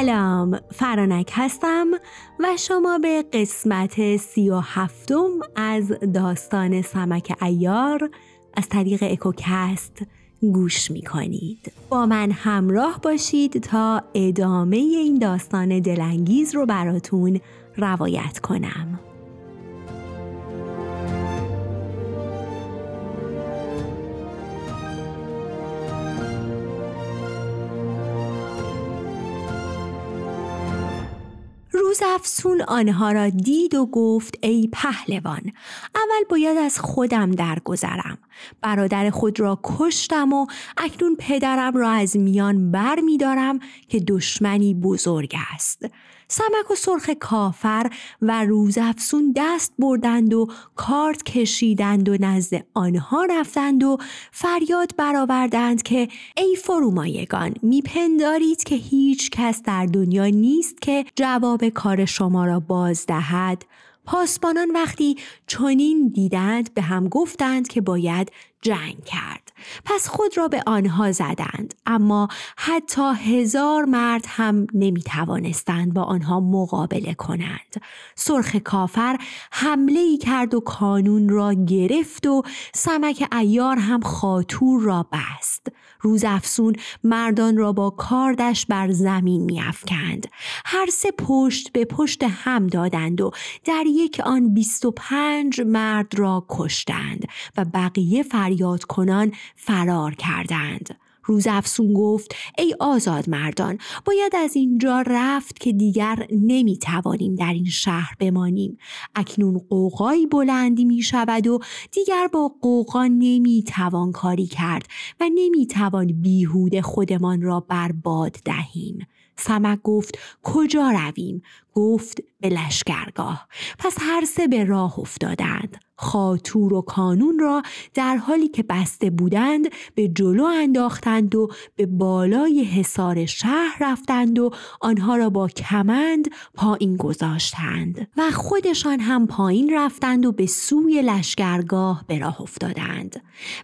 سلام فرانک هستم و شما به قسمت سی و هفتم از داستان سمک ایار از طریق اکوکست گوش می کنید. با من همراه باشید تا ادامه این داستان دلانگیز رو براتون روایت کنم. افسون آنها را دید و گفت ای پهلوان اول باید از خودم درگذرم. برادر خود را کشتم و اکنون پدرم را از میان بر می که دشمنی بزرگ است. سمک و سرخ کافر و روزافسون دست بردند و کارت کشیدند و نزد آنها رفتند و فریاد برآوردند که ای فرومایگان میپندارید که هیچ کس در دنیا نیست که جواب کار شما را باز دهد. پاسبانان وقتی چنین دیدند به هم گفتند که باید جنگ کرد. پس خود را به آنها زدند. اما حتی هزار مرد هم نمی توانستند با آنها مقابله کنند. سرخ کافر حمله ای کرد و کانون را گرفت و سمک ایار هم خاطور را بست. روز افسون مردان را با کاردش بر زمین میافکند. هر سه پشت به پشت هم دادند و در یک آن بیست و پنج مرد را کشتند و بقیه فریاد کنان فرار کردند. روز افسون گفت ای آزاد مردان باید از اینجا رفت که دیگر نمی توانیم در این شهر بمانیم. اکنون قوقایی بلندی می شود و دیگر با قوقا نمی توان کاری کرد و نمی توان بیهود خودمان را برباد دهیم. سمک گفت کجا رویم؟ گفت به لشکرگاه. پس هر سه به راه افتادند. خاطور و کانون را در حالی که بسته بودند به جلو انداختند و به بالای حصار شهر رفتند و آنها را با کمند پایین گذاشتند و خودشان هم پایین رفتند و به سوی لشکرگاه به راه افتادند.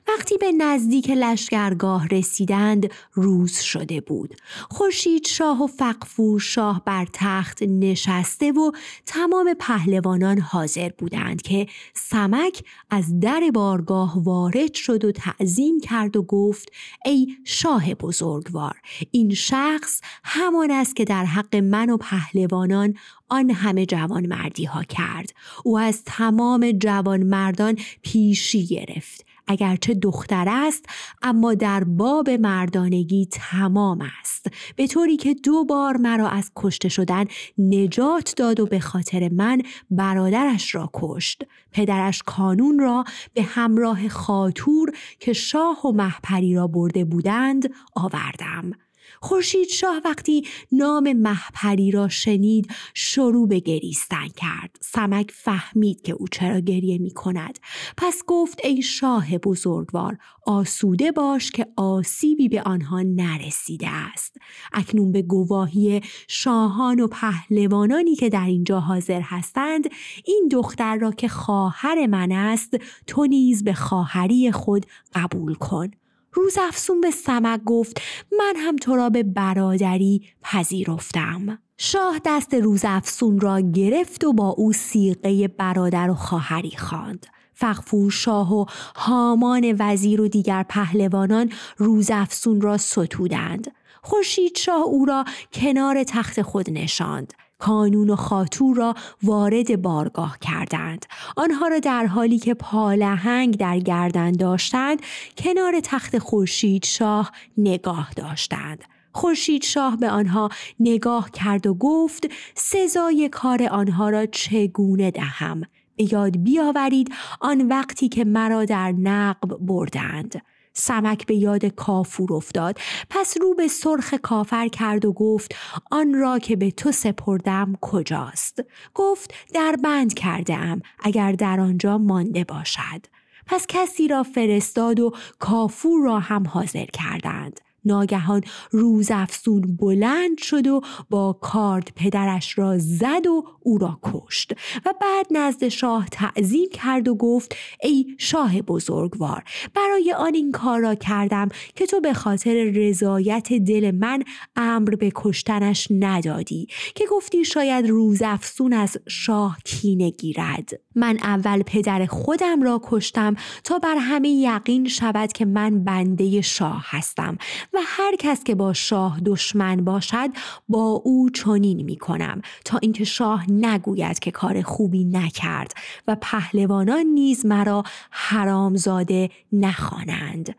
وقتی به نزدیک لشکرگاه رسیدند روز شده بود. خورشید شاه و فقفور شاه بر تخت نشسته و تمام پهلوانان حاضر بودند که سمک از در بارگاه وارد شد و تعظیم کرد و گفت ای شاه بزرگوار این شخص همان است که در حق من و پهلوانان آن همه جوان مردی ها کرد. او از تمام جوان مردان پیشی گرفت. اگرچه دختر است اما در باب مردانگی تمام است. به طوری که دو بار مرا از کشته شدن نجات داد و به خاطر من برادرش را کشت. پدرش کانون را به همراه خاطور که شاه و محپری را برده بودند آوردم. خورشید شاه وقتی نام محپری را شنید شروع به گریستن کرد. سمک فهمید که او چرا گریه می کند پس گفت ای شاه بزرگوار آسوده باش که آسیبی به آنها نرسیده است. اکنون به گواهی شاهان و پهلوانانی که در اینجا حاضر هستند این دختر را که خواهر من است تو نیز به خواهری خود قبول کن. روز افسون به سمک گفت من هم تو را به برادری پذیرفتم. شاه دست روز افسون را گرفت و با او سیغه برادر و خواهری خواند. فقفور شاه و هامان وزیر و دیگر پهلوانان روز افسون را ستودند. خورشید شاه او را کنار تخت خود نشاند. کانون و خاطور را وارد بارگاه کردند. آنها را در حالی که پالهنگ در گردن داشتند کنار تخت خورشید شاه نگاه داشتند. خورشید شاه به آنها نگاه کرد و گفت سزای کار آنها را چگونه دهم؟ به یاد بیاورید آن وقتی که مرا در نقب بردند. سمک به یاد کافور افتاد. پس رو به سرخ کافر کرد و گفت آن را که به تو سپردم کجاست؟ گفت در بند کرده ام اگر در آنجا مانده باشد. پس کسی را فرستاد و کافور را هم حاضر کردند. ناگهان روز افسون بلند شد و با کارد پدرش را زد و او را کشت و بعد نزد شاه تعظیم کرد و گفت ای شاه بزرگوار برای آن این کار را کردم که تو به خاطر رضایت دل من امر به کشتنش ندادی که گفتی شاید روز افسون از شاه کینه گیرد. من اول پدر خودم را کشتم تا بر همه یقین شود که من بنده شاه هستم و هر کس که با شاه دشمن باشد با او چنین می کنم تا اینکه شاه نگوید که کار خوبی نکرد و پهلوانان نیز مرا حرامزاده نخوانند.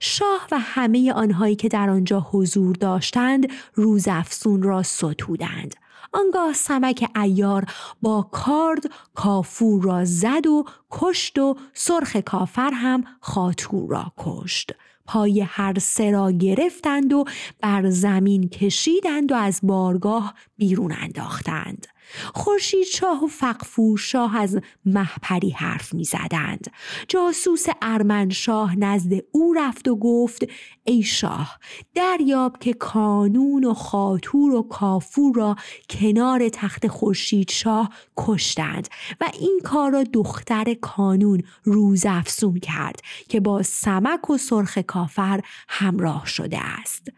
شاه و همه آنهایی که در آنجا حضور داشتند روز افسون را ستودند. آنگاه سمک ایار با کارد کافور را زد و کشت و سرخ کافر هم خاتور را کشت. پای هر سه را گرفتند و بر زمین کشیدند و از بارگاه بیرون انداختند. خورشید شاه و فقفور شاه از محپری حرف می زدند. جاسوس ارمن شاه نزد او رفت و گفت ای شاه دریاب که کانون و خاتور و کافور را کنار تخت خورشید شاه کشتند و این کار را دختر کانون روز افسون کرد که با سمک و سرخ کافر همراه شده است.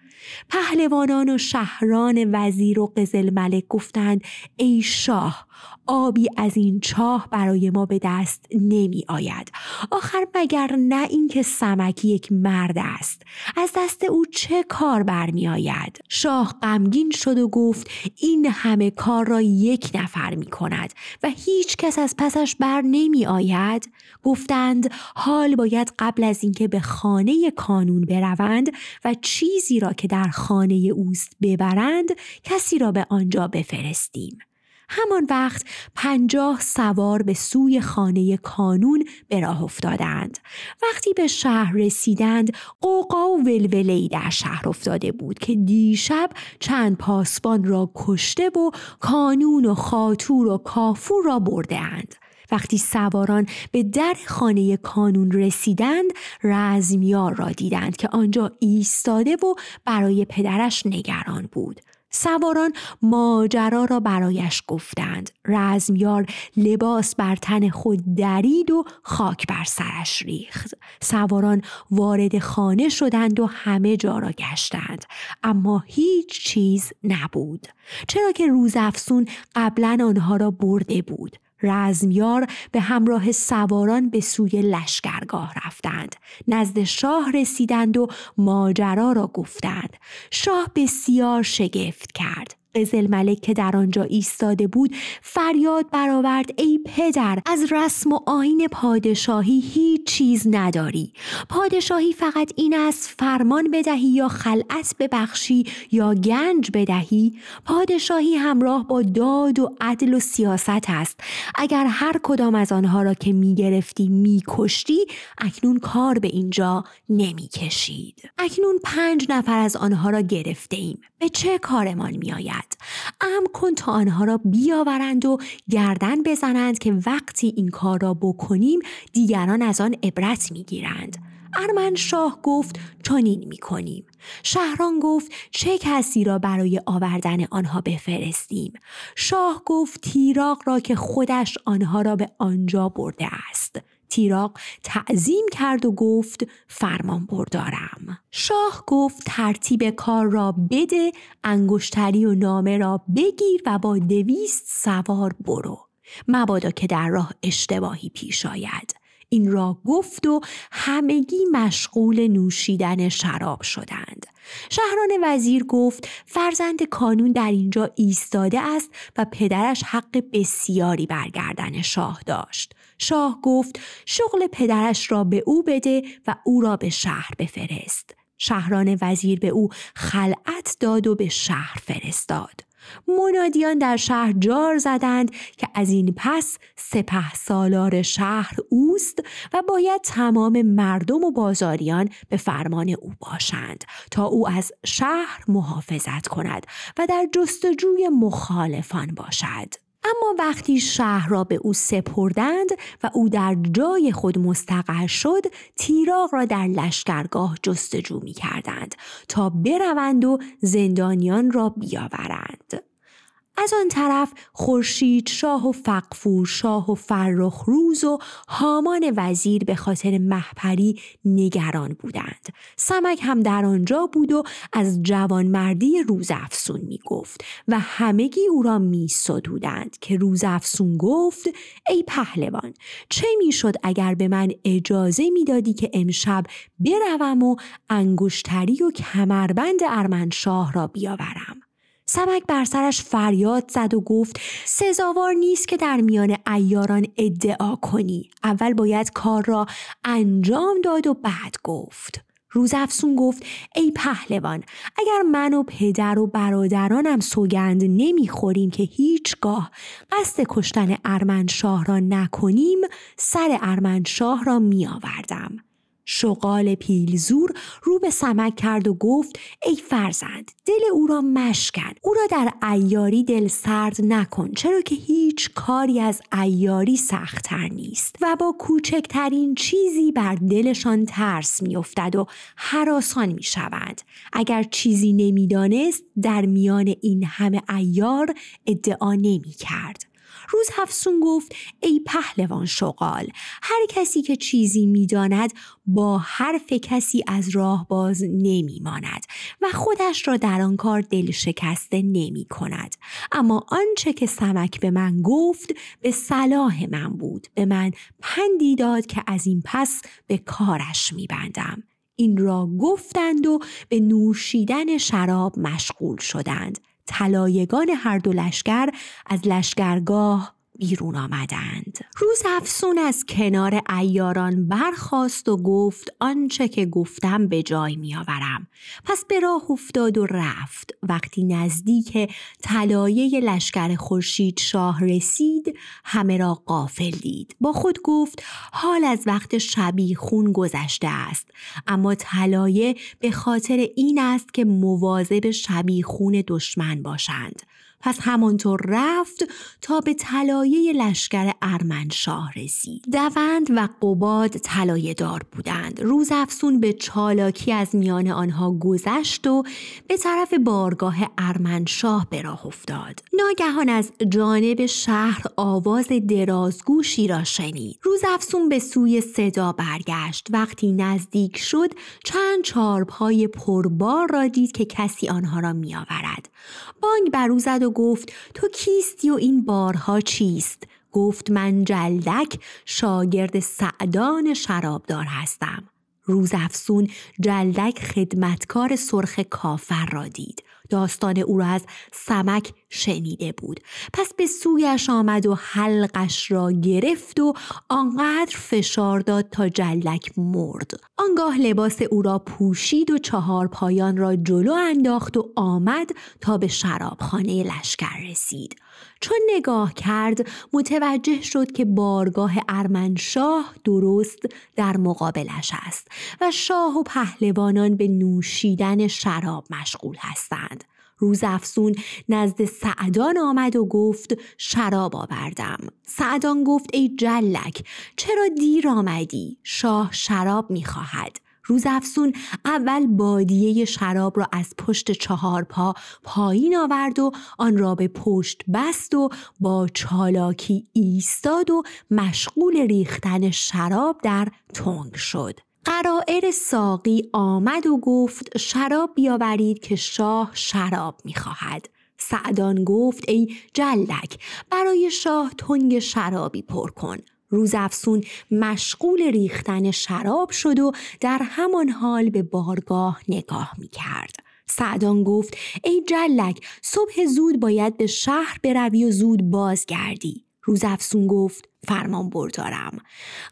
پهلوانان و شهران وزیر و قزل ملک گفتند ای شاه آبی از این چاه برای ما به دست نمی آید. آخر مگر نه اینکه سمکی یک مرد است. از دست او چه کار برمی آید؟ شاه غمگین شد و گفت این همه کار را یک نفر می کند و هیچ کس از پسش بر نمی آید. گفتند حال باید قبل از اینکه به خانه کانون بروند و چیزی را که در خانه اوست ببرند کسی را به آنجا بفرستیم. همان وقت پنجاه سوار به سوی خانه کانون به راه افتادند وقتی به شهر رسیدند قوقا و ولولهای در شهر افتاده بود که دیشب چند پاسبان را کشته و کانون و خاتور و کافور را برده اند. وقتی سواران به در خانه کانون رسیدند رزمیار را دیدند که آنجا ایستاده و برای پدرش نگران بود سواران ماجرا را برایش گفتند. رزمیار لباس بر تن خود درید و خاک بر سرش ریخت. سواران وارد خانه شدند و همه جا را گشتند. اما هیچ چیز نبود. چرا که روز افسون قبلا آنها را برده بود. رزمیار به همراه سواران به سوی لشکرگاه رفتند. نزد شاه رسیدند و ماجرا را گفتند. شاه بسیار شگفت کرد. قزل ملک که در آنجا ایستاده بود فریاد برآورد ای پدر از رسم و آین پادشاهی هیچ چیز نداری. پادشاهی فقط این است فرمان بدهی یا خلعت ببخشی یا گنج بدهی. پادشاهی همراه با داد و عدل و سیاست است. اگر هر کدام از آنها را که می گرفتی می کشتی اکنون کار به اینجا نمی کشید اکنون پنج نفر از آنها را گرفته ایم به چه کارمان می آید ام کن تا آنها را بیاورند و گردن بزنند که وقتی این کار را بکنیم دیگران از آن عبرت می‌گیرند. ارمن شاه گفت چنین می‌کنیم. شهران گفت چه کسی را برای آوردن آنها بفرستیم؟ شاه گفت تیراق را که خودش آنها را به آنجا برده تیراق تعظیم کرد و گفت فرمان بردارم. شاه گفت ترتیب کار را بده انگشتری و نامه را بگیر و با دویست سوار برو. مبادا که در راه اشتباهی پیش آید. این را گفت و همگی مشغول نوشیدن شراب شدند. شهران وزیر گفت فرزند کانون در اینجا ایستاده است و پدرش حق بسیاری برگردن شاه داشت. شاه گفت شغل پدرش را به او بده و او را به شهر بفرست. شهران وزیر به او خلعت داد و به شهر فرستاد. منادیان در شهر جار زدند که از این پس سپه سالار شهر اوست و باید تمام مردم و بازاریان به فرمان او باشند تا او از شهر محافظت کند و در جستجوی مخالفان باشد. اما وقتی شهر را به او سپردند و او در جای خود مستقر شد تیراغ را در لشکرگاه جستجو می کردند تا بروند و زندانیان را بیاورند. از آن طرف خورشید شاه و فقفور شاه و فرخ روز و هامان وزیر به خاطر محپری نگران بودند. سمک هم در آنجا بود و از جوانمردی روز افسون می گفت و همگی او را می سدودند که روز افسون گفت ای پهلوان چه می‌شد اگر به من اجازه می‌دادی که امشب بروم و انگشتری و کمربند ارمنشاه را بیاورم سمک بر سرش فریاد زد و گفت سزاوار نیست که در میان ایاران ادعا کنی. اول باید کار را انجام داد و بعد گفت. روز افسون گفت ای پهلوان اگر من و پدر و برادرانم سوگند نمی‌خوریم که هیچگاه قصد کشتن ارمنشاه را نکنیم سر ارمنشاه را میآوردم. شغال پیلزور رو به سمک کرد و گفت ای فرزند دل او را مشکن او را در ایاری دل سرد نکن چرا که هیچ کاری از ایاری سختتر نیست. و با کوچکترین چیزی بر دلشان ترس میافتد و حراسان می‌شوند. اگر چیزی نمی‌دانست در میان این همه ایار ادعا نمی کرد. روز هفسون گفت ای پهلوان شغال هر کسی که چیزی می‌داند با حرف کسی از راه باز نمیماند و خودش را در آن کار دل شکسته نمی کند اما آنچه که سمک به من گفت به صلاح من بود. به من پندی داد که از این پس به کارش میبندم. این را گفتند و به نوشیدن شراب مشغول شدند. طلایگان هر دو لشکر از لشکرگاه بیرون آمدند. روز افسون از کنار ایاران برخاست و گفت آنچه که گفتم به جای میآورم. پس به راه افتاد و رفت. وقتی نزدیک طلایه لشکر خورشید شاه رسید همه را قافل دید. با خود گفت حال از وقت شبی خون گذشته است. اما طلایه به خاطر این است که مواظب شبی خون دشمن باشند. پس همانطور رفت تا به طلایه لشکر ارمنشاه رسید. دوند و قباد طلایه دار بودند. روز افسون به چالاکی از میان آنها گذشت و به طرف بارگاه ارمنشاه به راه افتاد. ناگهان از جانب شهر آواز درازگوشی را شنید. روز افسون به سوی صدا برگشت. وقتی نزدیک شد چند چارپای پربار را دید که کسی آنها را میآورد. بانگ بر او زد گفت تو کیستی و این بارها چیست؟ گفت من جلدک شاگرد سعدان شرابدار هستم. روز افسون جلدک خدمتکار سرخ کافر را دید. داستان او را از سمک شنیده بود. پس به سویش آمد و حلقش را گرفت و آنقدر فشار داد تا جلک مرد. آنگاه لباس او را پوشید و چهار پایان را جلو انداخت و آمد تا به شرابخانه لشکر رسید. چون نگاه کرد متوجه شد که بارگاه ارمنشاه درست در مقابلش است و شاه و پهلوانان به نوشیدن شراب مشغول هستند. روز افسون نزد سعدان آمد و گفت شراب آوردم. سعدان گفت ای جلک چرا دیر آمدی؟ شاه شراب می‌خواهد. روز افسون اول بادیه شراب را از پشت چهار پا پایین آورد و آن را به پشت بست و با چالاکی ایستاد و مشغول ریختن شراب در تنگ شد. قرائر ساقی آمد و گفت شراب بیاورید که شاه شراب می‌خواهد. سعدان گفت ای جلک برای شاه تنگ شرابی پر کن روز افسون مشغول ریختن شراب شد و در همان حال به بارگاه نگاه می کرد. سعدان گفت ای جلک صبح زود باید به شهر بروی و زود بازگردی. روز افسون گفت فرمان بردارم.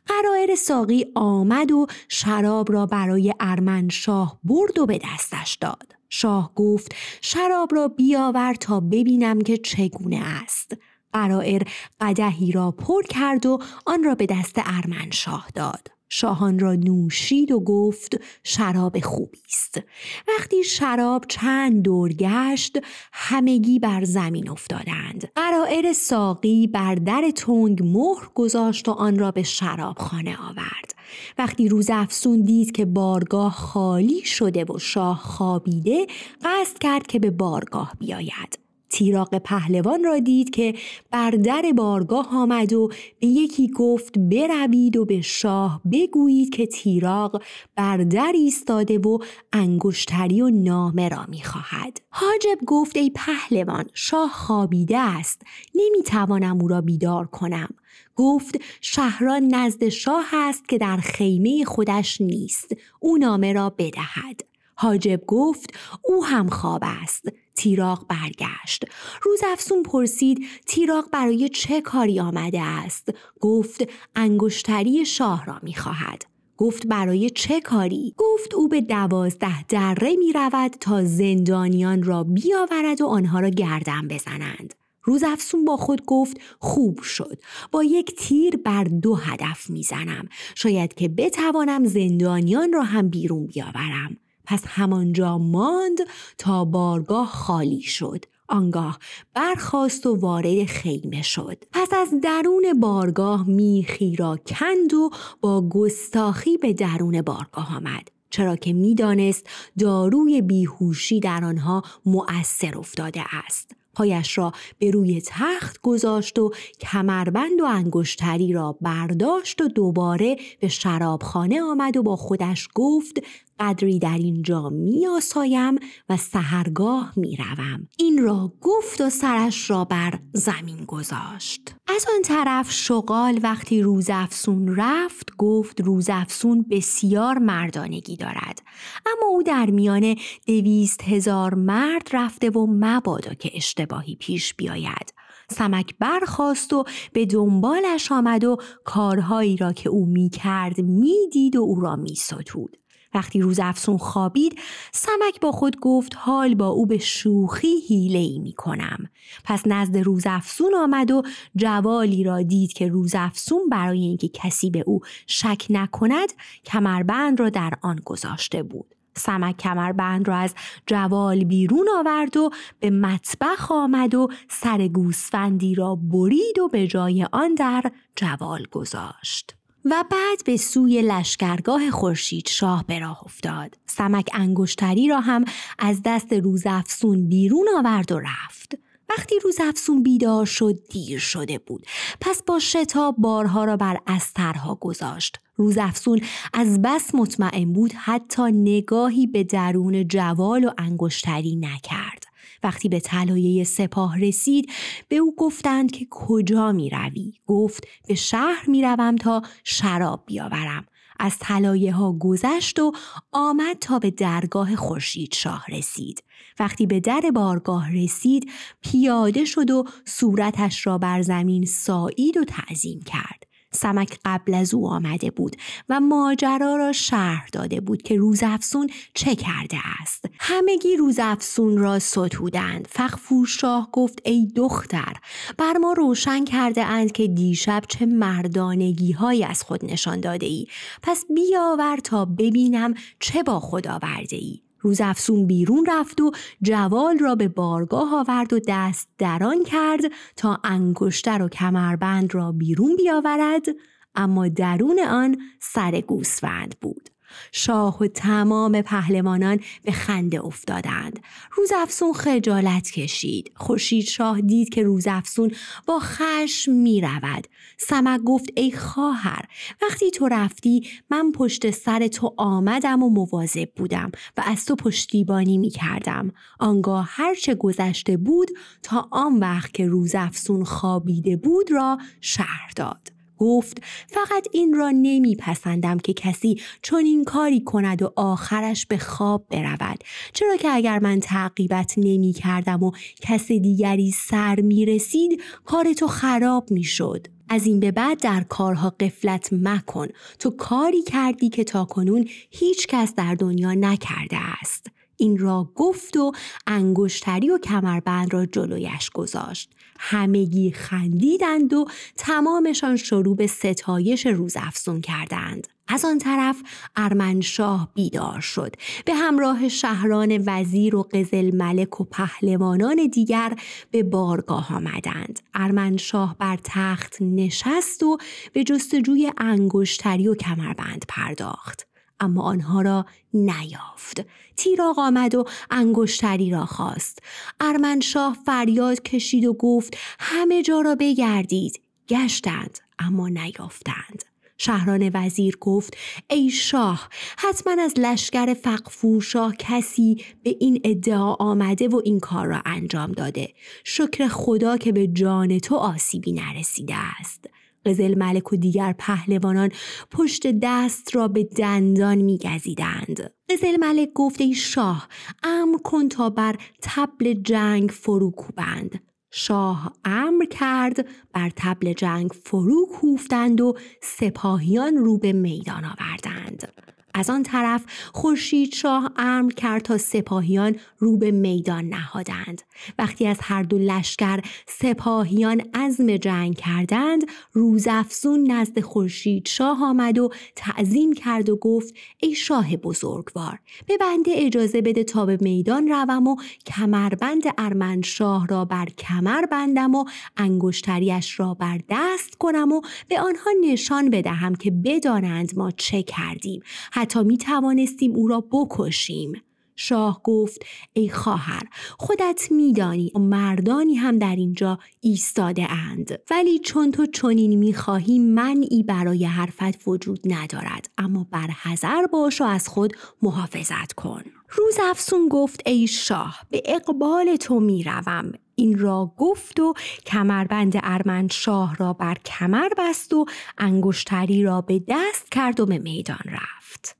قرائر ساقی آمد و شراب را برای ارمن شاه برد و به دستش داد. شاه گفت شراب را بیاور تا ببینم که چگونه است. قرائر قدهی را پر کرد و آن را به دست ارمنشاه داد. شاهان را نوشید و گفت شراب خوبی است. وقتی شراب چند دور گشت همگی بر زمین افتادند. قرائر ساقی بر در تنگ مهر گذاشت و آن را به شراب خانه آورد. وقتی روز افسون دید که بارگاه خالی شده و شاه خوابیده قصد کرد که به بارگاه بیاید. تیراق پهلوان را دید که بر در بارگاه آمد و به یکی گفت بروید و به شاه بگویید که تیراق بر در ایستاده و انگشتری و نامه را می‌خواهد. حاجب گفت ای پهلوان شاه خوابیده است نمی‌توانم او را بیدار کنم. گفت شهران نزد شاه است که در خیمه خودش نیست او نامه را بدهد. حاجب گفت او هم خواب است. تیراق برگشت. روز افسون پرسید تیراق برای چه کاری آمده است؟ گفت انگشتری شاه را می‌خواهد. گفت برای چه کاری؟ گفت او به دوازده دره می رود تا زندانیان را بیاورد و آنها را گردن بزنند. روز افسون با خود گفت خوب شد. با یک تیر بر دو هدف می‌زنم. شاید که بتوانم زندانیان را هم بیرون بیاورم. پس همانجا ماند تا بارگاه خالی شد. آنگاه برخاست و وارد خیمه شد. پس از درون بارگاه میخی را کند و با گستاخی به درون بارگاه آمد. چرا که می‌دانست داروی بیهوشی در آنها مؤثر افتاده است. پایش را به روی تخت گذاشت و کمربند و انگشتری را برداشت و دوباره به شرابخانه آمد و با خودش گفت قدری در اینجا می آسایم و سهرگاه می روم. این را گفت و سرش را بر زمین گذاشت. از آن طرف شغال وقتی روزافسون رفت گفت روزافسون بسیار مردانگی دارد. اما او در میان دویست هزار مرد رفته و مبادا که اشتباهی پیش بیاید. سمک برخواست و به دنبالش آمد و کارهایی را که او می کرد می دید و او را می ستود. وقتی روز افسون خوابید سمک با خود گفت حال با او به شوخی هیله ای می کنم. پس نزد روز افسون آمد و جوالی را دید که روز افسون برای اینکه کسی به او شک نکند کمربند را در آن گذاشته بود. سمک کمربند را از جوال بیرون آورد و به مطبخ آمد و سر گوسفندی را برید و به جای آن در جوال گذاشت. و بعد به سوی لشکرگاه خورشید شاه به راه افتاد. سمک انگشتری را هم از دست روزافسون بیرون آورد و رفت. وقتی روزافسون بیدار شد دیر شده بود پس با شتاب بارها را بر استرها گذاشت روزافسون از بس مطمئن بود حتی نگاهی به درون جوال و انگشتری نکرد وقتی به طلایه سپاه رسید به او گفتند که کجا می روی؟ گفت به شهر می روم تا شراب بیاورم. از طلایه ها گذشت و آمد تا به درگاه خورشید شاه رسید. وقتی به در بارگاه رسید پیاده شد و صورتش را بر زمین سایید و تعظیم کرد. سمک قبل از او آمده بود و ماجرا را شرح داده بود که روزافسون چه کرده است. همگی روزافسون را ستودند. فخفور شاه گفت ای دختر بر ما روشن کرده اند که دیشب چه مردانگی های از خود نشان داده ای. پس بیاور تا ببینم چه با خود آورده ای. روز افسون بیرون رفت و جوال را به بارگاه آورد و دست دران کرد تا انگشتر و کمربند را بیرون بیاورد اما درون آن سر گوسفند بود. شاه و تمام پهلوانان به خنده افتادند. روز افسون خجالت کشید. خورشید شاه دید که روز افسون با خشم می رود سمک گفت ای خواهر وقتی تو رفتی من پشت سر تو آمدم و مواظب بودم و از تو پشتیبانی می کردم آنگاه هرچه گذشته بود تا آن وقت که روز افسون خوابیده بود را شهر داد. گفت فقط این را نمیپسندم که کسی چون این کاری کند و آخرش به خواب برود. چرا که اگر من تعقیبت نمی کردم و کس دیگری سر می رسید کار تو خراب می شد. از این به بعد در کارها قفلت مکن. تو کاری کردی که تا کنون هیچ کس در دنیا نکرده است. این را گفت و انگشتری و کمربند را جلویش گذاشت. همگی خندیدند و تمامشان شروع به ستایش روز افزون کردند. از آن طرف ارمنشاه بیدار شد. به همراه شهران وزیر و قزل ملک و پهلوانان دیگر به بارگاه آمدند. ارمنشاه بر تخت نشست و به جستجوی انگشتری و کمربند پرداخت. اما آنها را نیافت. تیراغ آمد و انگشتری را خواست. ارمنشاه فریاد کشید و گفت همه جا را بگردید. گشتند اما نیافتند. شهران وزیر گفت ای شاه حتما از لشکر فقفور شاه کسی به این ادعا آمده و این کار را انجام داده. شکر خدا که به جان تو آسیبی نرسیده است. قزل ملک و دیگر پهلوانان پشت دست را به دندان میگزیدند. قزل ملک گفت ای شاه امر کن تا بر تبل جنگ فرو کوبند. شاه امر کرد بر تبل جنگ فرو کوفتند و سپاهیان رو به میدان آوردند. از آن طرف خورشید شاه امر کرد تا سپاهیان رو به میدان نهادند. وقتی از هر دو لشکر سپاهیان عزم جنگ کردند روزافزون نزد خورشید شاه آمد و تعظیم کرد و گفت ای شاه بزرگوار به بنده اجازه بده تا به میدان روم و کمربند ارمن شاه را بر کمر بندم و انگشتریش را بر دست کنم و به آنها نشان بدهم که بدانند ما چه کردیم. حتی می توانستیم او را بکشیم. شاه گفت ای خواهر خودت میدانی مردانی هم در اینجا ایستاده اند. ولی چون تو چنین می‌خواهی منعی برای حرفت وجود ندارد. اما بر حذر باش و از خود محافظت کن. روز افسون گفت ای شاه به اقبال تو می‌روم این را گفت و کمربند ارمن شاه را بر کمر بست و انگشتری را به دست کرد و به میدان رفت.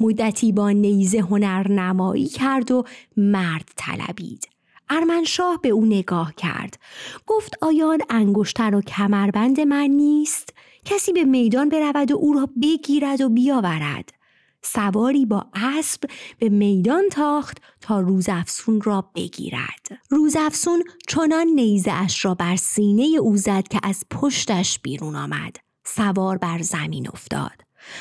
مدتی با نیزه هنر نمایی کرد و مرد طلبید. ارمنشاه به او نگاه کرد. گفت آیا انگشتر و کمربند من نیست. کسی به میدان برود و او را بگیرد و بیاورد. سواری با اسب به میدان تاخت تا روزافسون را بگیرد. روزافسون چنان نیزه اش را بر سینه او زد که از پشتش بیرون آمد. سوار بر زمین افتاد.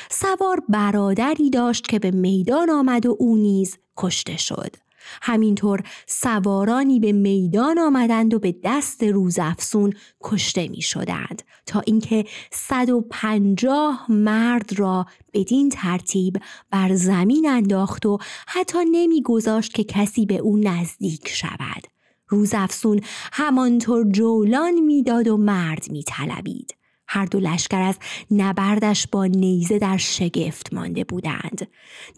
سوار برادری داشت که به میدان آمد و او نیز کشته شد. همینطور سوارانی به میدان آمدند و به دست روزافسون کشته می شدند تا اینکه 150 مرد را بدین ترتیب بر زمین انداخت و حتی نمیگذاشت که کسی به او نزدیک شود. روزافسون همانطور جولان می‌داد و مرد میطلبید. هر دو لشکر از نبردش با نیزه در شگفت مانده بودند.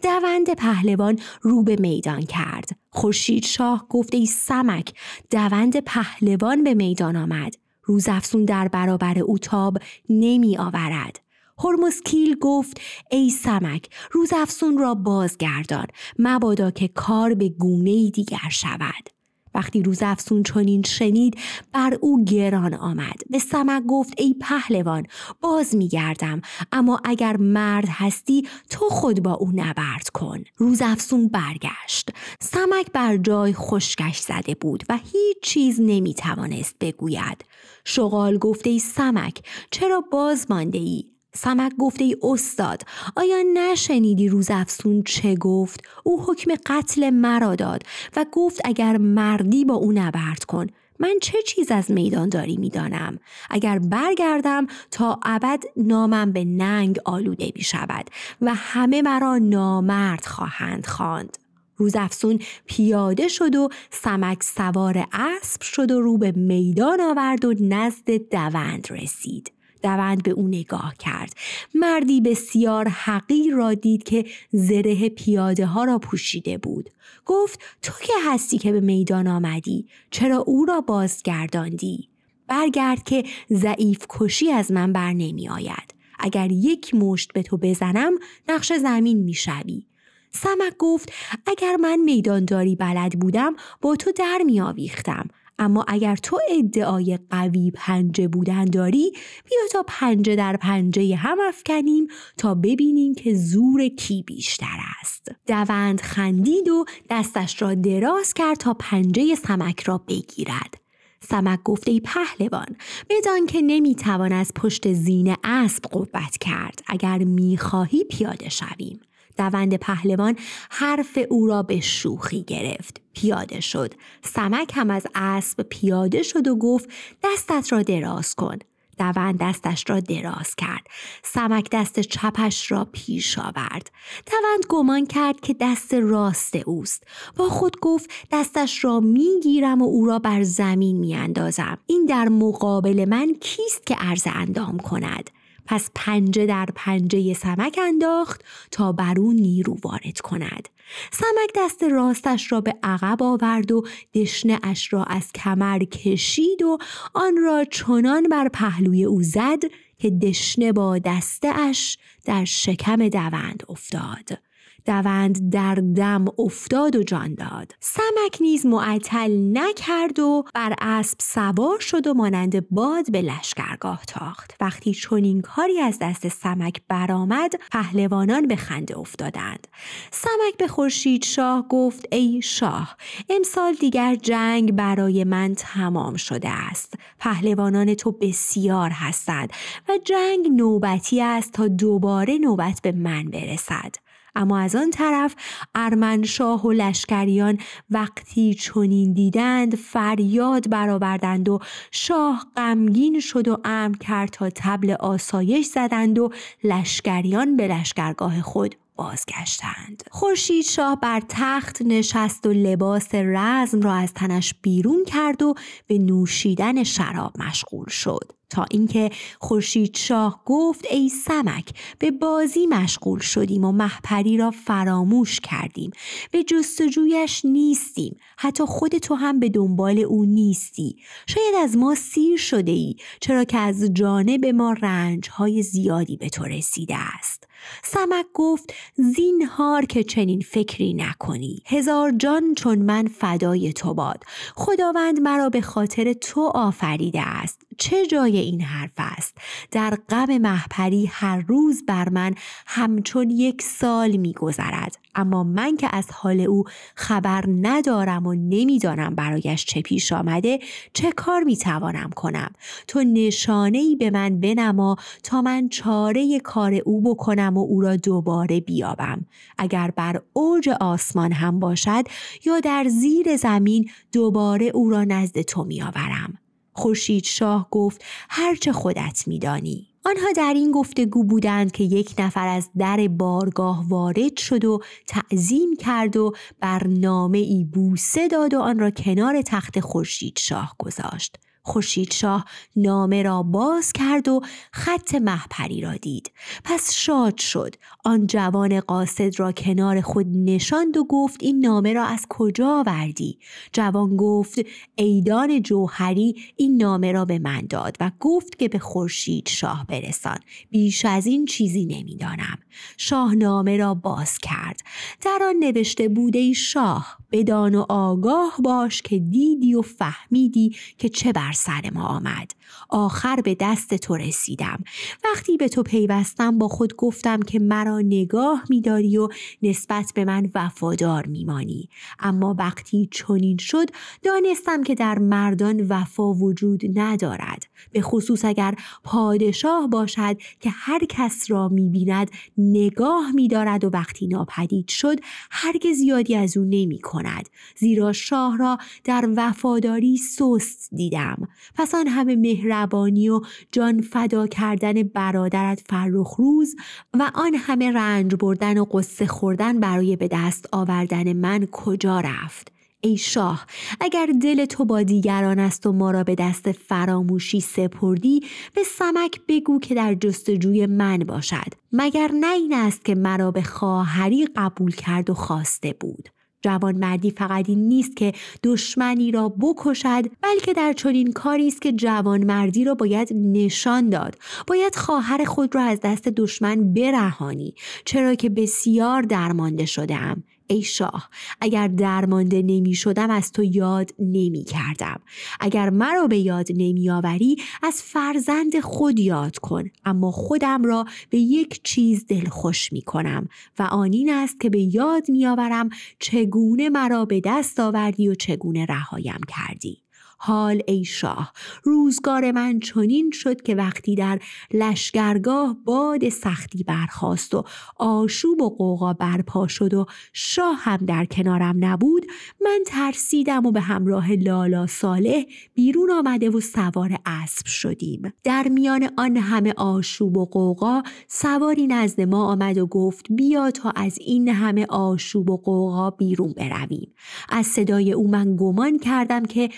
دوند پهلوان رو به میدان کرد. خورشید شاه گفت ای سمک دوند پهلوان به میدان آمد. روزافسون در برابر او تاب نمی آورد. هرمسکیل گفت ای سمک روزافسون را بازگردان مبادا که کار به گونه دیگر شود. وقتی روز افسون چنین شنید بر او گران آمد. به سمک گفت ای پهلوان باز میگردم اما اگر مرد هستی تو خود با او نبرد کن. روز افسون برگشت. سمک بر جای خشکش زده بود و هیچ چیز نمی توانست بگوید. شغال گفته ای سمک چرا باز مانده ای سمک گفته ای استاد آیا نشنیدی روز افسون چه گفت؟ او حکم قتل مرا داد و گفت اگر مردی با او نبرد کن من چه چیز از میدان داری می‌دانم اگر برگردم تا ابد نامم به ننگ آلوده می شود و همه مرا نامرد خواهند خواند. روز افسون پیاده شد و سمک سوار اسب شد و رو به میدان آورد و نزد دوند رسید. دوند به او نگاه کرد. مردی بسیار حقیر را دید که زره پیاده ها را پوشیده بود. گفت تو که هستی که به میدان آمدی؟ چرا او را بازگرداندی؟ برگرد که ضعیف کشی از من بر نمی آید. اگر یک مشت به تو بزنم نقش زمین می شوی. سمک گفت اگر من میدانداری بلد بودم با تو در می آویختم. اما اگر تو ادعای قوی پنجه بودن داری بیا تا پنجه در پنجه هم افکنیم تا ببینیم که زور کی بیشتر است. دوند خندید و دستش را دراز کرد تا پنجه سمک را بگیرد. سمک گفته ای پهلوان بدان که نمی‌توان از پشت زین اسب قوت کرد. اگر می‌خواهی پیاده شویم. دوند پهلوان حرف او را به شوخی گرفت. پیاده شد. سمک هم از اسب پیاده شد و گفت دستت را دراز کن. دوند دستش را دراز کرد. سمک دست چپش را پیش آورد. دوند گمان کرد که دست راست اوست. با خود گفت دستش را می‌گیرم و او را بر زمین میاندازم. این در مقابل من کیست که عرض اندام کند؟ پس پنجه در پنجه سمک انداخت تا بر او نیرو وارد کند. سمک دست راستش را به عقب آورد و دشنه اش را از کمر کشید و آن را چنان بر پهلوی او زد که دشنه با دسته اش در شکم دوند افتاد. دوند در دم افتاد و جان داد. سمک نیز معطل نکرد و بر اسب سوار شد و مانند باد به لشکرگاه تاخت. وقتی چنین کاری از دست سمک برآمد پهلوانان به خنده افتادند. سمک به خورشید شاه گفت ای شاه امسال دیگر جنگ برای من تمام شده است. پهلوانان تو بسیار هستند و جنگ نوبتی است تا دوباره نوبت به من برسد. اما از آن طرف ارمنشاه و لشکریان وقتی چنین دیدند فریاد برآوردند و شاه غمگین شد و امر کرد تا تبل آسایش زدند و لشکریان به لشکرگاه خود بازگشتند. خورشید شاه بر تخت نشست و لباس رزم را از تنش بیرون کرد و به نوشیدن شراب مشغول شد. تا اینکه خورشید شاه گفت ای سمک به بازی مشغول شدیم و محپری را فراموش کردیم. به جستجویش نیستیم. حتی خود تو هم به دنبال او نیستی. شاید از ما سیر شده ای چرا که از جانب ما رنج های زیادی به تو رسیده است. سمک گفت زینهار که چنین فکری نکنی. هزار جان چون من فدای تو باد. خداوند مرا به خاطر تو آفریده است. چه جای این حرف است؟ در غم محپری هر روز بر من همچون یک سال میگذرد. اما من که از حال او خبر ندارم و نمی‌دانم برایش چه پیش آمده چه کار می‌توانم کنم؟ تو نشانه ای به من بنما تا من چاره کار او بکنم و او را دوباره بیابم. اگر بر اوج آسمان هم باشد یا در زیر زمین دوباره او را نزد تو میآورم. خورشید شاه گفت هرچه خودت میدانی. آنها در این گفتگو بودند که یک نفر از در بارگاه وارد شد و تعظیم کرد و بر نامه ای بوسه داد و آن را کنار تخت خورشید شاه گذاشت. خورشید شاه نامه را باز کرد و خط محپری را دید. پس شاد شد. آن جوان قاصد را کنار خود نشاند و گفت این نامه را از کجا آوردی؟ جوان گفت ایدان جوهری این نامه را به من داد و گفت که به خورشید شاه برسان. بیش از این چیزی نمی‌دانم. شاه نامه را باز کرد. در آن نوشته بوده ای شاه بدان و آگاه باش که دیدی و فهمیدی که چه بر سر ما آمد. آخر به دست تو رسیدم. وقتی به تو پیوستم با خود گفتم که مرا نگاه میداری و نسبت به من وفادار میمانی. اما وقتی چنین شد دانستم که در مردان وفا وجود ندارد. به خصوص اگر پادشاه باشد که هر کس را می‌بیند نگاه میدارد و وقتی ناپدید شد هرگز یادی از او نمی کند زیرا شاه را در وفاداری سست دیدم. پس آن همه مهربانی و جان فدا کردن برادرت فرخ روز و آن همه رنج بردن و قصه خوردن برای به دست آوردن من کجا رفت؟ ای شاه اگر دل تو با دیگران است و ما را به دست فراموشی سپردی به سمک بگو که در جستجوی من باشد مگر نه این است که مرا به خواهری قبول کرد و خواسته بود؟ جوان مردی فقط این نیست که دشمنی را بکشد بلکه در چنین کاری است که جوان مردی را باید نشان داد. باید خواهر خود را از دست دشمن برهانی چرا که بسیار درمانده شدم ای شاه اگر درمانده نمی شدم از تو یاد نمی کردم اگر مرا به یاد نمی آوری از فرزند خود یاد کن. اما خودم را به یک چیز دلخوش می کنم و آن این است که به یاد می آورم چگونه مرا به دست آوردی و چگونه رهایم کردی. حال ای شاه. روزگار من چنین شد که وقتی در لشگرگاه باد سختی برخاست و آشوب و قوقا برپا شد و شاه هم در کنارم نبود من ترسیدم و به همراه لالا صالح بیرون آمده و سوار اسب شدیم. در میان آن همه آشوب و قوقا سواری نزد ما آمد و گفت بیا تا از این همه آشوب و قوقا بیرون برویم. از صدای او من گمان کردم که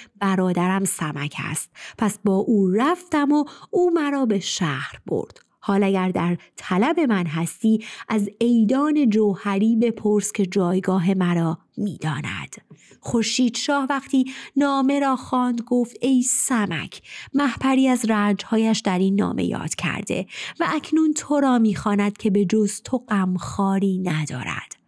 برادرم سمک است. پس با او رفتم و او مرا به شهر برد. حال اگر در طلب من هستی از ایدان جوهری بپرس که جایگاه مرا می‌داند. خورشید شاه وقتی نامه را خواند گفت ای سمک محپری از رنجهایش در این نامه یاد کرده و اکنون تو را می‌خواند که به جز تو غمخواری ندارد.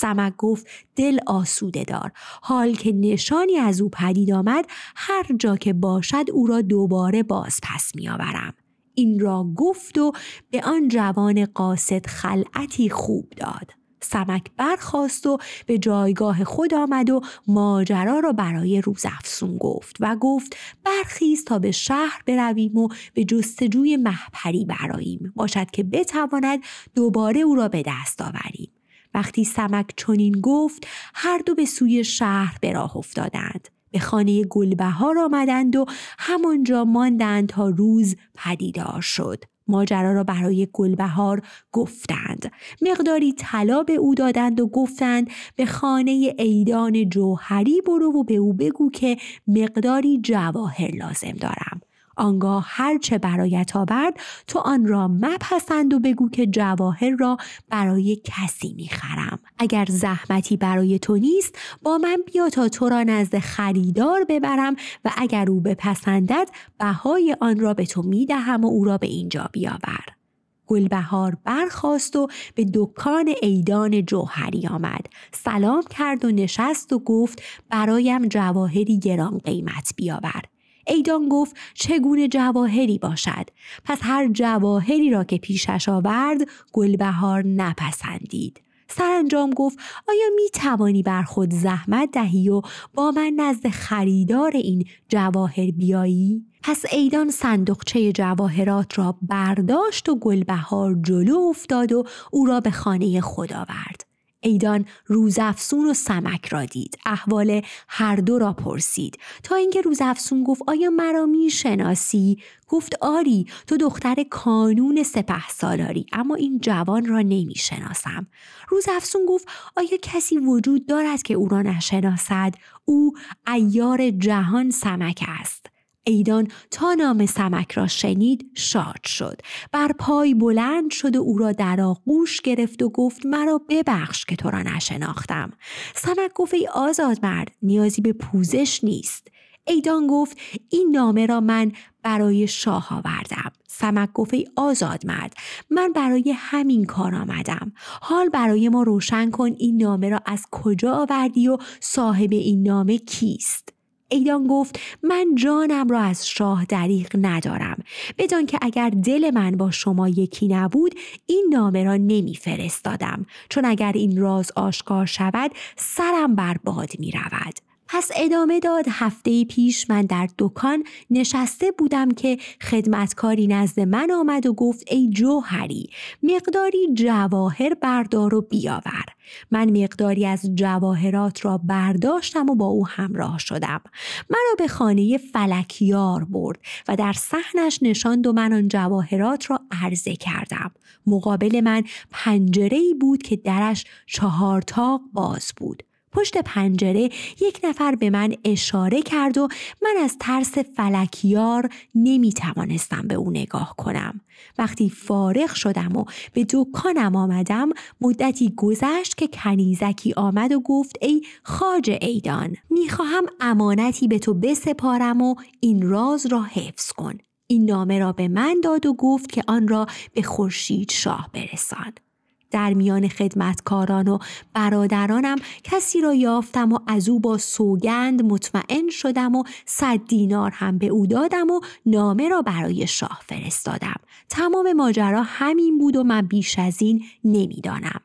سمک گفت دل آسوده دار. حال که نشانی از او پدید آمد هر جا که باشد او را دوباره باز پس میآورم این را گفت و به آن جوان قاصد خلعتی خوب داد. سمک برخواست و به جایگاه خود آمد و ماجرا را برای روزافسون گفت و گفت برخیز تا به شهر برویم و به جستجوی محپری براییم باشد که بتواند دوباره او را به دست آوریم. وقتی سمک چنین گفت هر دو به سوی شهر به راه افتادند. به خانه گلبهار آمدند و همانجا ماندند تا روز پدیدار شد. ماجرا را برای گلبهار گفتند. مقداری طلا به او دادند و گفتند به خانه ایدان جوهری برو و به او بگو که مقداری جواهر لازم دارم. آنگاه هرچه برایت آورد تو آن را مپسند و بگو که جواهر را برای کسی می‌خرم. اگر زحمتی برای تو نیست با من بیا تا تو را نزد خریدار ببرم و اگر او بپسندد بهای آن را به تو می‌دهم و او را به اینجا بیاور. گلبهار برخاست و به دکان ایدان جوهری آمد. سلام کرد و نشست و گفت برایم جواهری گران قیمت بیاور. ایدان گفت چگونه جواهری باشد پس هر جواهری را که پیشش آورد گلبهار نپسندید سرانجام گفت آیا می توانی بر خود زحمت دهی و با من نزد خریدار این جواهر بیایی؟ پس ایدان صندوقچه جواهرات را برداشت و گلبهار جلو افتاد و او را به خانه خود آورد. ایدان روزافسون و سمک را دید. احوال هر دو را پرسید. تا اینکه روزافسون گفت آیا مرا می‌شناسی؟ گفت آری تو دختر کانون سپه سالاری اما این جوان را نمی‌شناسم. روزافسون گفت آیا کسی وجود دارد که او را نشناسد؟ او ایار جهان سمک است. ایدان تا نام سمک را شنید شاد شد. بر پای بلند شد و او را در آغوش گرفت و گفت مرا ببخش که تو را نشناختم. سمک گفت ای آزاد مرد نیازی به پوزش نیست. ایدان گفت این نامه را من برای شاه آوردم. سمک گفت ای آزاد مرد من برای همین کار آمدم. حال برای ما روشن کن این نامه را از کجا آوردی و صاحب این نامه کیست؟ ایدان گفت من جانم را از شاه دریغ ندارم. بدان که اگر دل من با شما یکی نبود این نامه را نمی فرستادم چون اگر این راز آشکار شود سرم بر باد می رود پس ادامه داد. هفته پیش من در دکان نشسته بودم که خدمتکاری نزد من آمد و گفت ای جوهری مقداری جواهر بردار و بیاور. من مقداری از جواهرات را برداشتم و با او همراه شدم. مرا به خانه فلکیار برد و در صحنش نشاند و من آن جواهرات را عرضه کردم. مقابل من پنجره بود که درش چهار تاق باز بود. پشت پنجره یک نفر به من اشاره کرد و من از ترس فلکیار نمی توانستم به او نگاه کنم. وقتی فارغ شدم و به دکانم آمدم مدتی گذشت که کنیزکی آمد و گفت ای خاج ایدان می‌خواهم امانتی به تو بسپارم و این راز را حفظ کن. این نامه را به من داد و گفت که آن را به خورشید شاه برسان. در میان خدمتکاران و برادرانم کسی را یافتم و از او با سوگند مطمئن شدم و صد دینار هم به او دادم و نامه را برای شاه فرستادم. تمام ماجرا همین بود و من بیش از این نمی‌دانم.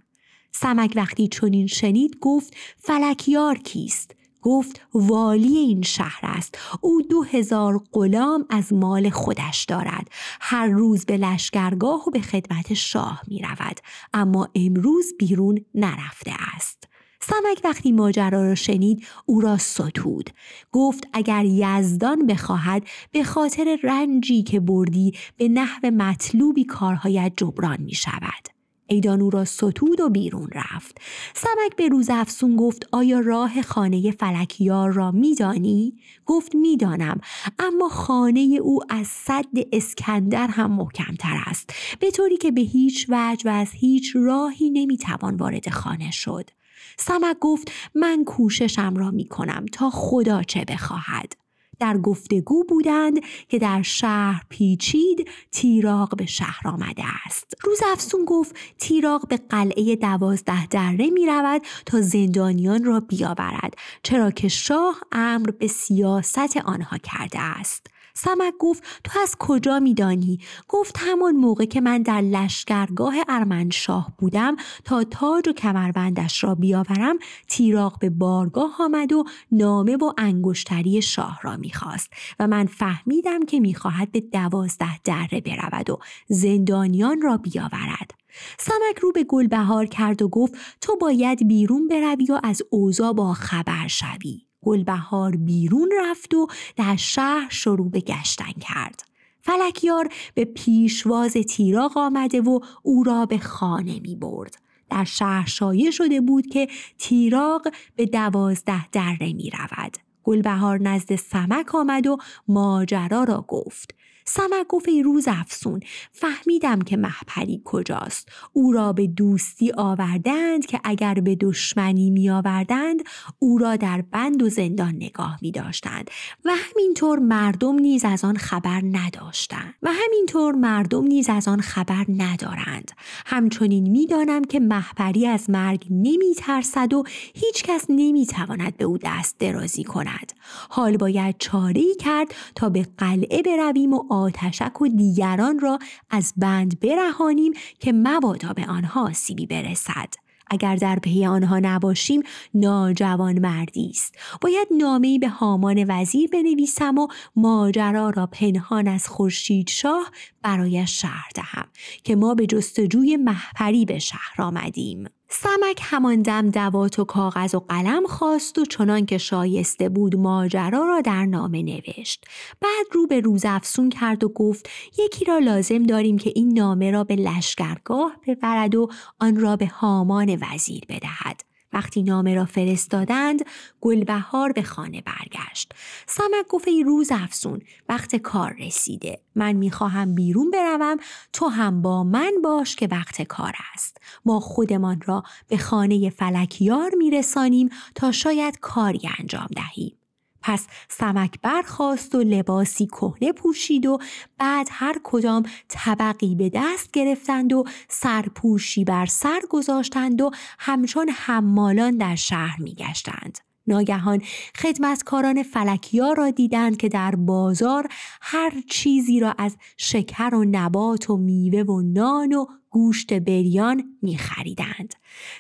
سمک وقتی چنین شنید گفت فلکیار کیست؟ گفت والی این شهر است. او دو هزار غلام از مال خودش دارد. هر روز به لشکرگاه و به خدمت شاه می رود. اما امروز بیرون نرفته است. سمک وقتی ماجرا را شنید او را ستود. گفت اگر یزدان بخواهد به خاطر رنجی که بردی به نحو مطلوبی کارهایت جبران می شود. ایدان او را ستود و بیرون رفت. سمک به روز افسون گفت آیا راه خانه فلکیار را میدانی؟ گفت می‌دانم اما خانه او از صد اسکندر هم محکمتر است. به طوری که به هیچ وجه و از هیچ راهی نمی‌توان وارد خانه شد. سمک گفت من کوششم را می کنم تا خدا چه بخواهد. در گفتگو بودند که در شهر پیچید تیراغ به شهر آمده است. روز افسون گفت تیراغ به قلعه دوازده دره می رود تا زندانیان را بیاورد چرا که شاه امر به سیاست آنها کرده است. سمک گفت تو از کجا میدانی؟ گفت همان موقع که من در لشکرگاه ارمنشاه بودم تا تاج و کمربندش را بیاورم تیراغ به بارگاه آمد و نامه و انگشتری شاه را می‌خواست و من فهمیدم که می‌خواهد به دوازده دره برود و زندانیان را بیاورد. سمک رو به گلبهار کرد و گفت تو باید بیرون بروی و از اوضاع با خبر شوی. گلبهار بیرون رفت و در شهر شروع به گشتن کرد. فلکیار به پیشواز تیراغ آمده و او را به خانه می برد. در شهر شایع شده بود که تیراغ به دوازده دره می رود. گلبهار نزد سمک آمد و ماجرا را گفت. سمک گفت ای روز افسون. فهمیدم که محپری کجاست. او را به دوستی آوردند که اگر به دشمنی می آوردند او را در بند و زندان نگاه می داشتند و همینطور مردم نیز از آن خبر نداشتند. و همینطور مردم نیز از آن خبر ندارند. همچنین می‌دانم که محپری از مرگ نمی ترسد و هیچ کس نمی تواند به او دست درازی کند. حال باید چاره کرد تا به قلعه برویم و آتشک و دیگران را از بند برهانیم که مبادا به آنها سیبی برسد. اگر در پی آنها نباشیم ناجوان مردی است. باید نامهای به هامان وزیر بنویسم و ماجرا را پنهان از خورشید شاه برایش شهر دهم که ما به جستجوی محپری به شهر آمدیم. سمک همان دم دوات و کاغذ و قلم خواست و چنان که شایسته بود ماجرا را در نامه نوشت. بعد رو به روز افسون کرد و گفت یکی را لازم داریم که این نامه را به لشکرگاه ببرد و آن را به هامان وزیر بدهد. وقتی نامه را فرستادند گلبهار به خانه برگشت. سمک گفت روز افسون وقت کار رسیده. من می‌خواهم بیرون بروم تو هم با من باش که وقت کار است. ما خودمان را به خانه فلکیار میرسانیم تا شاید کاری انجام دهیم. پس سمک برخواست و لباسی کهنه پوشید و بعد هر کدام طبقی به دست گرفتند و سرپوشی بر سر گذاشتند و همچون حمالان در شهر میگشتند. ناگهان خدمتکاران فلکیا را دیدند که در بازار هر چیزی را از شکر و نبات و میوه و نان و گوشت بریان می خریدند.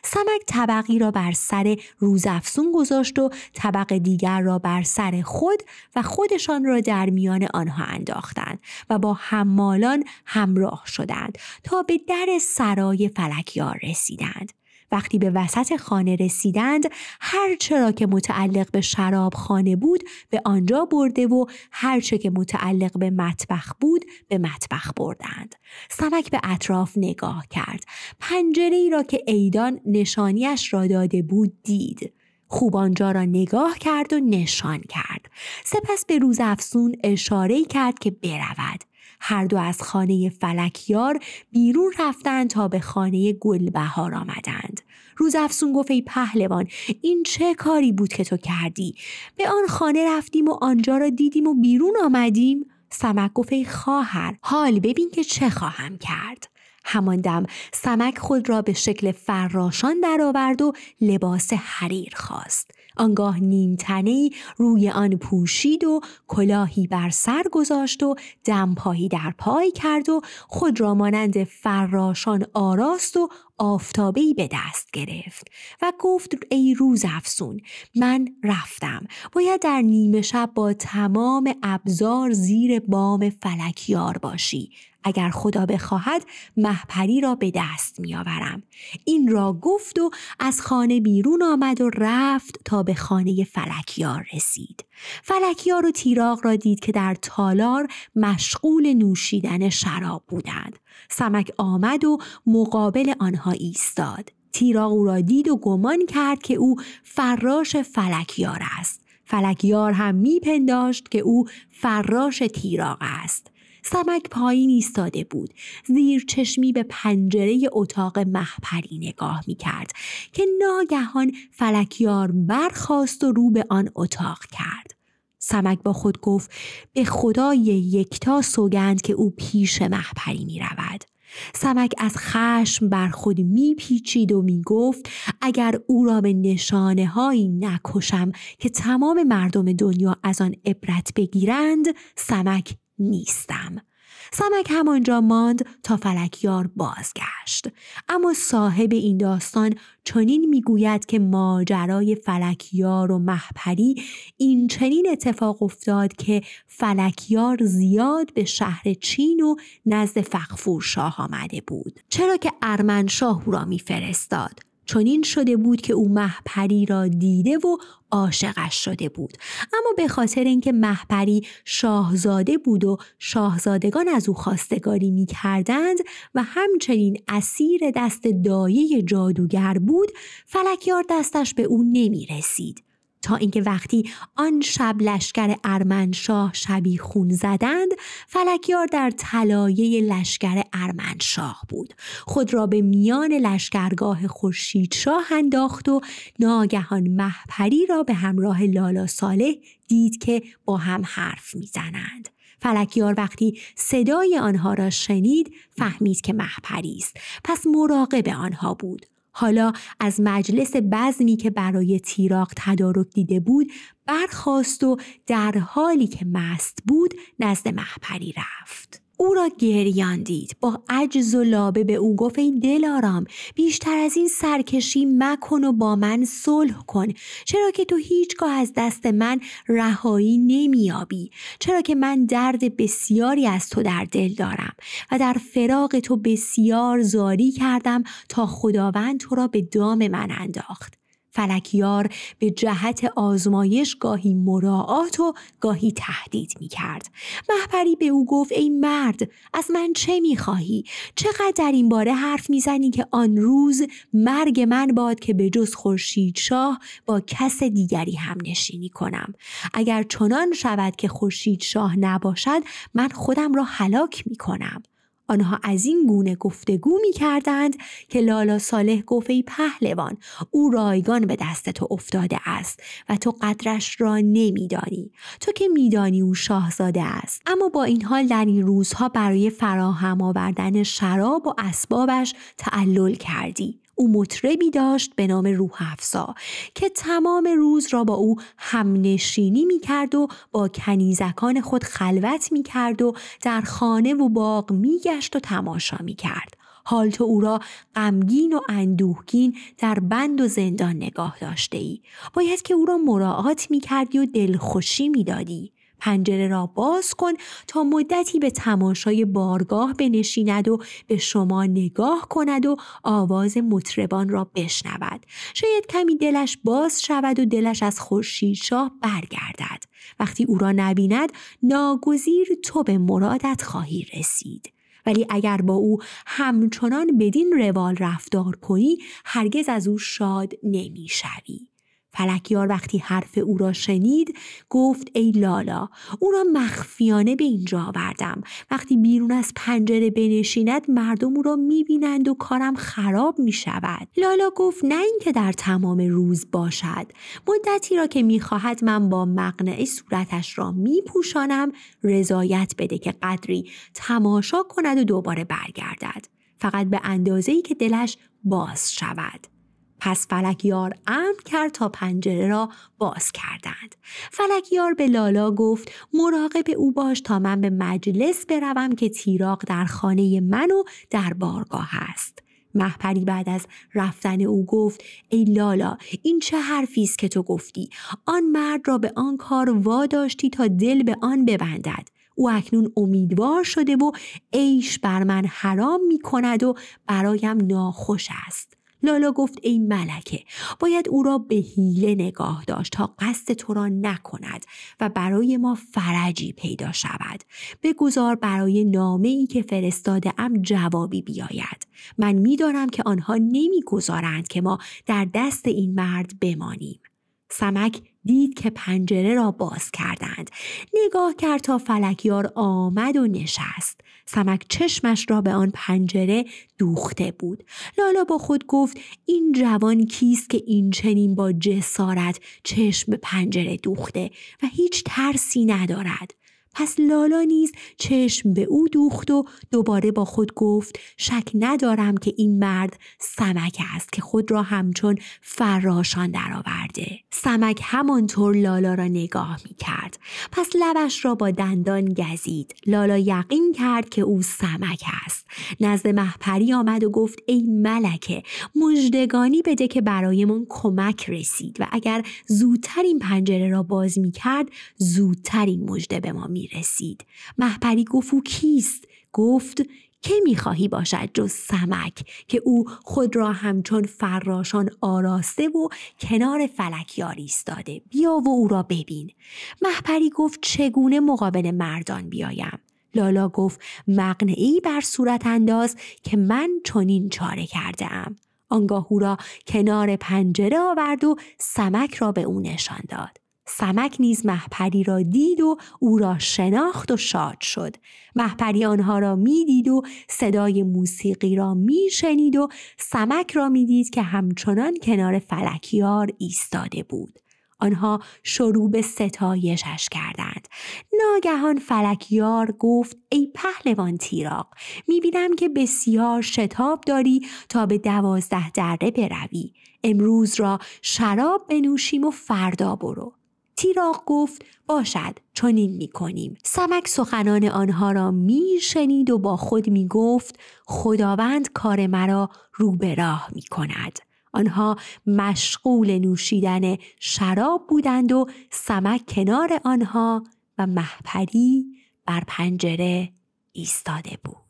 سمک طبقی را بر سر روزافسون گذاشت و طبق دیگر را بر سر خود و خودشان را در میان آنها انداختند و با حمالان همراه شدند تا به در سرای فلکیار رسیدند. وقتی به وسط خانه رسیدند هر چرا که متعلق به شراب خانه بود به آنجا برده و هر چه که متعلق به مطبخ بود به مطبخ بردند. سمک به اطراف نگاه کرد. پنجره ای را که ایدان نشانیش را داده بود دید. خوب آنجا را نگاه کرد و نشان کرد. سپس به روز افسون اشاره کرد که برود. هر دو از خانه فلکیار بیرون رفتند تا به خانه گلبهار آمدند. روز افسون گفت ای پهلوان این چه کاری بود که تو کردی؟ به آن خانه رفتیم و آنجا را دیدیم و بیرون آمدیم. سمک گفت ای خواهر حال ببین که چه خواهم کرد. همان دم سمک خود را به شکل فراشان درآورد و لباس حریر خواست. آنگاه نیمتنه روی آن پوشید و کلاهی بر سر گذاشت و دمپایی در پای کرد و خود را مانند فراشان آراست و آفتابهی به دست گرفت و گفت ای روز افسون من رفتم. باید در نیمه شب با تمام ابزار زیر بام فلکیار باشی. اگر خدا بخواهد محپری را به دست میآورم. این را گفت و از خانه بیرون آمد و رفت تا به خانه فلکیار رسید. فلکیار و تیراغ را دید که در تالار مشغول نوشیدن شراب بودند. سمک آمد و مقابل آنها ایستاد. تیراغ او را دید و گمان کرد که او فراش فلکیار است. فلکیار هم میپنداشت که او فراش تیراغ است. سمک پایین ایستاده بود زیر چشمی به پنجره اتاق محپری نگاه می کرد که ناگهان فلکیار برخاست و رو به آن اتاق کرد سمک با خود گفت به خدای یکتا سوگند که او پیش محپری می رود. سمک از خشم بر خود میپیچید و می‌گفت اگر او را به نشانه هایی نکشم که تمام مردم دنیا از آن عبرت بگیرند سمک نیستم. سمک همانجا ماند تا فلکیار بازگشت. اما صاحب این داستان چنین می‌گوید که ماجرای فلکیار و محپری این چنین اتفاق افتاد که فلکیار زیاد به شهر چین و نزد فقفور شاه آمده بود. چرا که ارمنشاه او را میفرستاد. چنین شده بود که او محپری را دیده و عاشقش شده بود. اما به خاطر اینکه محپری شاهزاده بود و شاهزادگان از او خواستگاری می کردند و همچنین اسیر دست دایه جادوگر بود فلکیار دستش به او نمی رسید تا اینکه وقتی آن شب لشکر ارمنشاه شبی خون زدند فلکیار در طلایه لشکر ارمنشاه بود. خود را به میان لشکرگاه خورشید شاه انداخت و ناگهان محپری را به همراه لالا صالح دید که با هم حرف می‌زنند. فلکیار وقتی صدای آنها را شنید فهمید که محپری است. پس مراقب آنها بود. حالا از مجلس بزمی که برای تیراق تدارک دیده بود برخواست و در حالی که مست بود نزد محپری رفت. او را گریان دید با عجز و لابه به او گفت ای دلارام بیشتر از این سرکشی مکن و با من صلح کن. چرا که تو هیچگاه از دست من رهایی نمیابی؟ چرا که من درد بسیاری از تو در دل دارم و در فراق تو بسیار زاری کردم تا خداوند تو را به دام من انداخت. فلکیار به جهت آزمایش گاهی مراعات و گاهی تهدید می کرد. محپری به او گفت ای مرد از من چه می خواهی؟ چقدر در این باره حرف می‌زنی که آن روز مرگ من باد که به جز خورشید شاه با کس دیگری هم نشینی کنم. اگر چنان شود که خورشید شاه نباشد من خودم را هلاک می کنم. آنها از این گونه گفتگو می کردند که لالا صالح ای پهلوان او رایگان به دست تو افتاده است و تو قدرش را نمیدانی. تو که میدانی او شاهزاده است. اما با این حال در این روزها برای فراهم آوردن شراب و اسبابش تعلل کردی. او مطربی داشت به نام روح افسا که تمام روز را با او همنشینی می کرد و با کنیزکان خود خلوت می کرد و در خانه و باغ می گشت و تماشا می کرد. حال تو او را غمگین و اندوهگین در بند و زندان نگاه داشته ای. باید که او را مراعات می کردی و دلخوشی می دادی. پنجره را باز کن تا مدتی به تماشای بارگاه بنشیند و به شما نگاه کند و آواز مطربان را بشنود. شاید کمی دلش باز شود و دلش از خورشید شاه برگردد. وقتی او را نبیند ناگزیر تو به مرادت خواهی رسید. ولی اگر با او همچنان بدین روال رفتار کنی هرگز از او شاد نمی‌شوی. فلکیار وقتی حرف او را شنید گفت ای لالا او را مخفیانه به اینجا آوردم. وقتی بیرون از پنجره بنشیند مردم او را می‌بینند و کارم خراب می شود لالا گفت نه اینکه در تمام روز باشد. مدتی را که می‌خواهد من با مقنعه صورتش را میپوشانم رضایت بده که قدری تماشا کند و دوباره برگردد. فقط به اندازه ای که دلش باز شود. پس فلکیار امر کرد تا پنجره را باز کردند. فلکیار به لالا گفت مراقب او باش تا من به مجلس بروم که تیراق در خانه من و در بارگاه است. محپری بعد از رفتن او گفت ای لالا این چه حرفی است که تو گفتی آن مرد را به آن کار واداشتی تا دل به آن ببندد او اکنون امیدوار شده و عیش بر من حرام می کند و برایم ناخوش است لالا گفت ای ملکه باید او را به حیله نگاه داشت تا قصد تو را نکند و برای ما فرجی پیدا شود. بگذار برای نامه ای که فرستاده ام جوابی بیاید. من می‌دانم که آنها نمی‌گذارند که ما در دست این مرد بمانیم. سمک دید که پنجره را باز کردند. نگاه کرد تا فلکیار آمد و نشست. سمک چشمش را به آن پنجره دوخته بود. لالا با خود گفت این جوان کیست که این چنین با جسارت چشم به پنجره دوخته و هیچ ترسی ندارد؟ پس لالا نیز چشم به او دوخت و دوباره با خود گفت شک ندارم که این مرد سمک است که خود را همچون فراشان درآورده. سمک همانطور لالا را نگاه می کرد پس لبش را با دندان گزید. لالا یقین کرد که او سمک است. نزد محپری آمد و گفت ای ملکه مژدگانی بده که برایمان کمک رسید و اگر زودتر این پنجره را باز می کرد زودتر این مژده به ما می رسید محپری گفت او کیست؟ گفت که می‌خواهی باشد جز سمک که او خود را همچون فراشان آراسته و کنار فلکیار ایستاده. بیا و او را ببین. محپری گفت چگونه مقابل مردان بیایم؟ لالا گفت مقنعی بر صورت انداز که من چنین چاره کرده ام آنگاه او را کنار پنجره آورد و سمک را به او نشان داد. سمک نیز محپری را دید و او را شناخت و شاد شد. محپری آنها را می‌دید و صدای موسیقی را میشنید و سمک را می‌دید که همچنان کنار فلکیار ایستاده بود. آنها شروع به ستایشش کردند. ناگهان فلکیار گفت ای پهلوان تیراق می‌بینم که بسیار شتاب داری تا به دوازده دره بروی. امروز را شراب بنوشیم و فردا برو. تیراق گفت باشد چنین می کنیم. سمک سخنان آنها را می شنید و با خود می گفت خداوند کار مرا رو به راه می کند. آنها مشغول نوشیدن شراب بودند و سمک کنار آنها و محپری بر پنجره ایستاده بود.